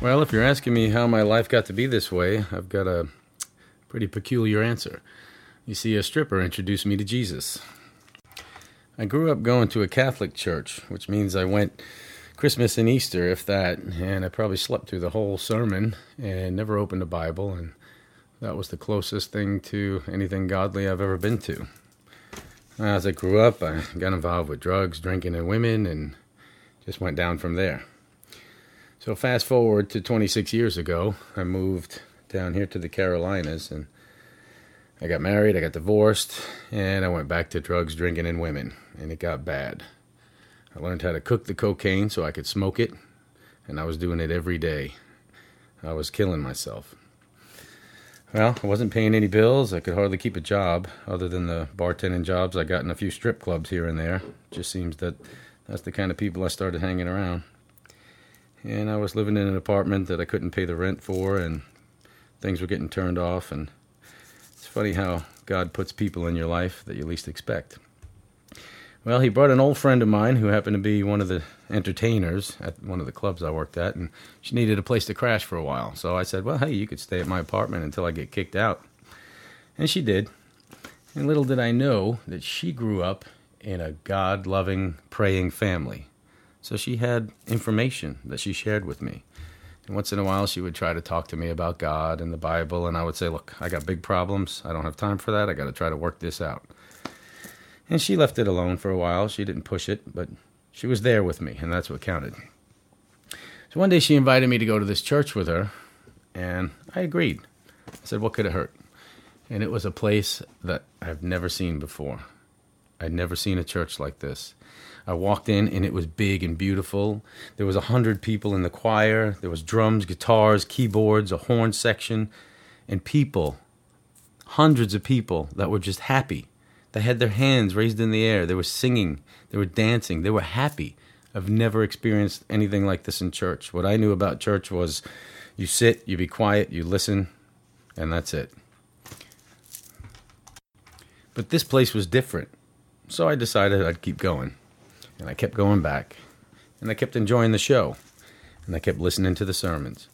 Well, if you're asking me how my life got to be this way, I've got a pretty peculiar answer. You see, a stripper introduced me to Jesus. I grew up going to a Catholic church, which means I went Christmas and Easter, if that, and I probably slept through the whole sermon and never opened a Bible, and that was the closest thing to anything godly I've ever been to. As I grew up, I got involved with drugs, drinking, and women, and just went down from there. So, fast forward to 26 years ago, I moved down here to the Carolinas and I got married, I got divorced, and I went back to drugs, drinking, and women, and it got bad. I learned how to cook the cocaine so I could smoke it, and I was doing it every day. I was killing myself. Well, I wasn't paying any bills. I could hardly keep a job other than the bartending jobs I got in a few strip clubs here and there. Just seems that that's the kind of people I started hanging around. And I was living in an apartment that I couldn't pay the rent for, and things were getting turned off, and it's funny how God puts people in your life that you least expect. Well, he brought an old friend of mine who happened to be one of the entertainers at one of the clubs I worked at, and she needed a place to crash for a while. So I said, Well, hey, you could stay at my apartment until I get kicked out. And she did. And little did I know that she grew up in a God loving, praying family. So she had information that she shared with me. And once in a while, she would try to talk to me about God and the Bible, and I would say, Look, I got big problems. I don't have time for that. I got to try to work this out. And she left it alone for a while. She didn't push it, but she was there with me, and that's what counted. So one day she invited me to go to this church with her, and I agreed. I said, What could it hurt? And it was a place that I've never seen before. I'd never seen a church like this. I walked in and it was big and beautiful. There was a hundred people in the choir. There was drums, guitars, keyboards, a horn section, and people, hundreds of people that were just happy. They had their hands raised in the air. They were singing. They were dancing. They were happy. I've never experienced anything like this in church. What I knew about church was you sit, you be quiet, you listen, and that's it. But this place was different. So I decided I'd keep going. And I kept going back. And I kept enjoying the show. And I kept listening to the sermons.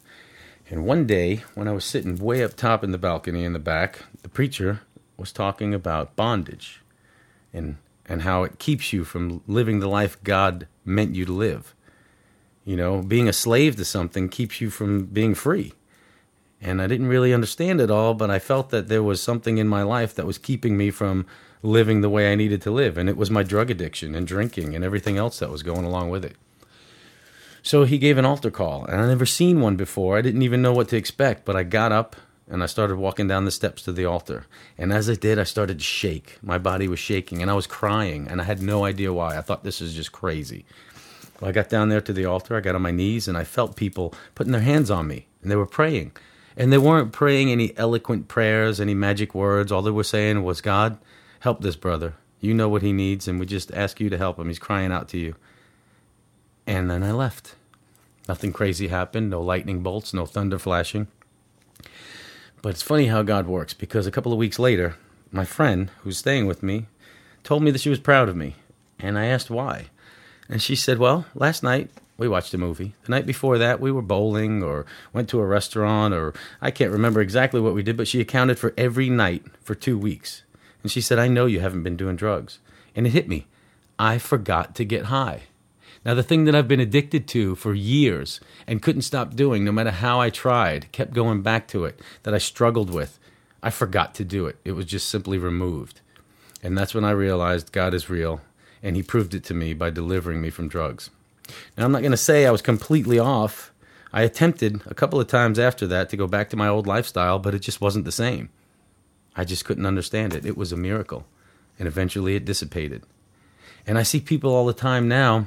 And one day, when I was sitting way up top in the balcony in the back, the preacher was talking about bondage and, and how it keeps you from living the life God meant you to live. You know, being a slave to something keeps you from being free. And I didn't really understand it all, but I felt that there was something in my life that was keeping me from living the way I needed to live. And it was my drug addiction and drinking and everything else that was going along with it. So he gave an altar call, and I never seen one before. I didn't even know what to expect, but I got up and I started walking down the steps to the altar. And as I did, I started to shake. My body was shaking, and I was crying, and I had no idea why. I thought this is just crazy. Well, I got down there to the altar, I got on my knees, and I felt people putting their hands on me, and they were praying. And they weren't praying any eloquent prayers, any magic words. All they were saying was, God, help this brother. You know what he needs, and we just ask you to help him. He's crying out to you. And then I left. Nothing crazy happened, no lightning bolts, no thunder flashing. But it's funny how God works because a couple of weeks later, my friend who's staying with me told me that she was proud of me. And I asked why. And she said, Well, last night we watched a movie. The night before that, we were bowling or went to a restaurant, or I can't remember exactly what we did, but she accounted for every night for two weeks. And she said, I know you haven't been doing drugs. And it hit me. I forgot to get high. Now, the thing that I've been addicted to for years and couldn't stop doing, no matter how I tried, kept going back to it, that I struggled with, I forgot to do it. It was just simply removed. And that's when I realized God is real, and He proved it to me by delivering me from drugs. Now, I'm not going to say I was completely off. I attempted a couple of times after that to go back to my old lifestyle, but it just wasn't the same. I just couldn't understand it. It was a miracle. And eventually it dissipated. And I see people all the time now,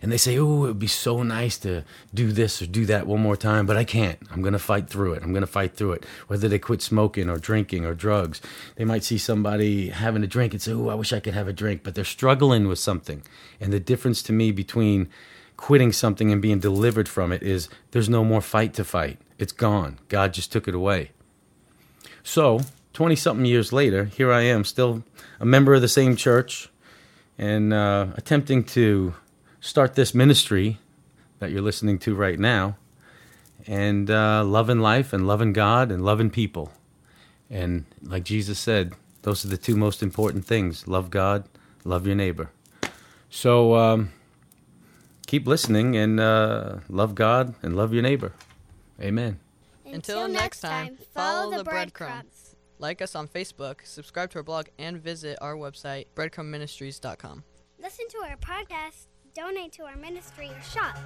and they say, Oh, it would be so nice to do this or do that one more time, but I can't. I'm going to fight through it. I'm going to fight through it. Whether they quit smoking or drinking or drugs, they might see somebody having a drink and say, Oh, I wish I could have a drink, but they're struggling with something. And the difference to me between quitting something and being delivered from it is there's no more fight to fight. It's gone. God just took it away. So, 20 something years later, here I am, still a member of the same church and uh, attempting to start this ministry that you're listening to right now. and uh, loving life and loving God and loving people. And like Jesus said, those are the two most important things love God, love your neighbor. So um, keep listening and uh, love God and love your neighbor. Amen. Until next time, follow the breadcrumbs. Like us on Facebook, subscribe to our blog, and visit our website, breadcrumbministries.com. Listen to our podcast, donate to our ministry, or shop.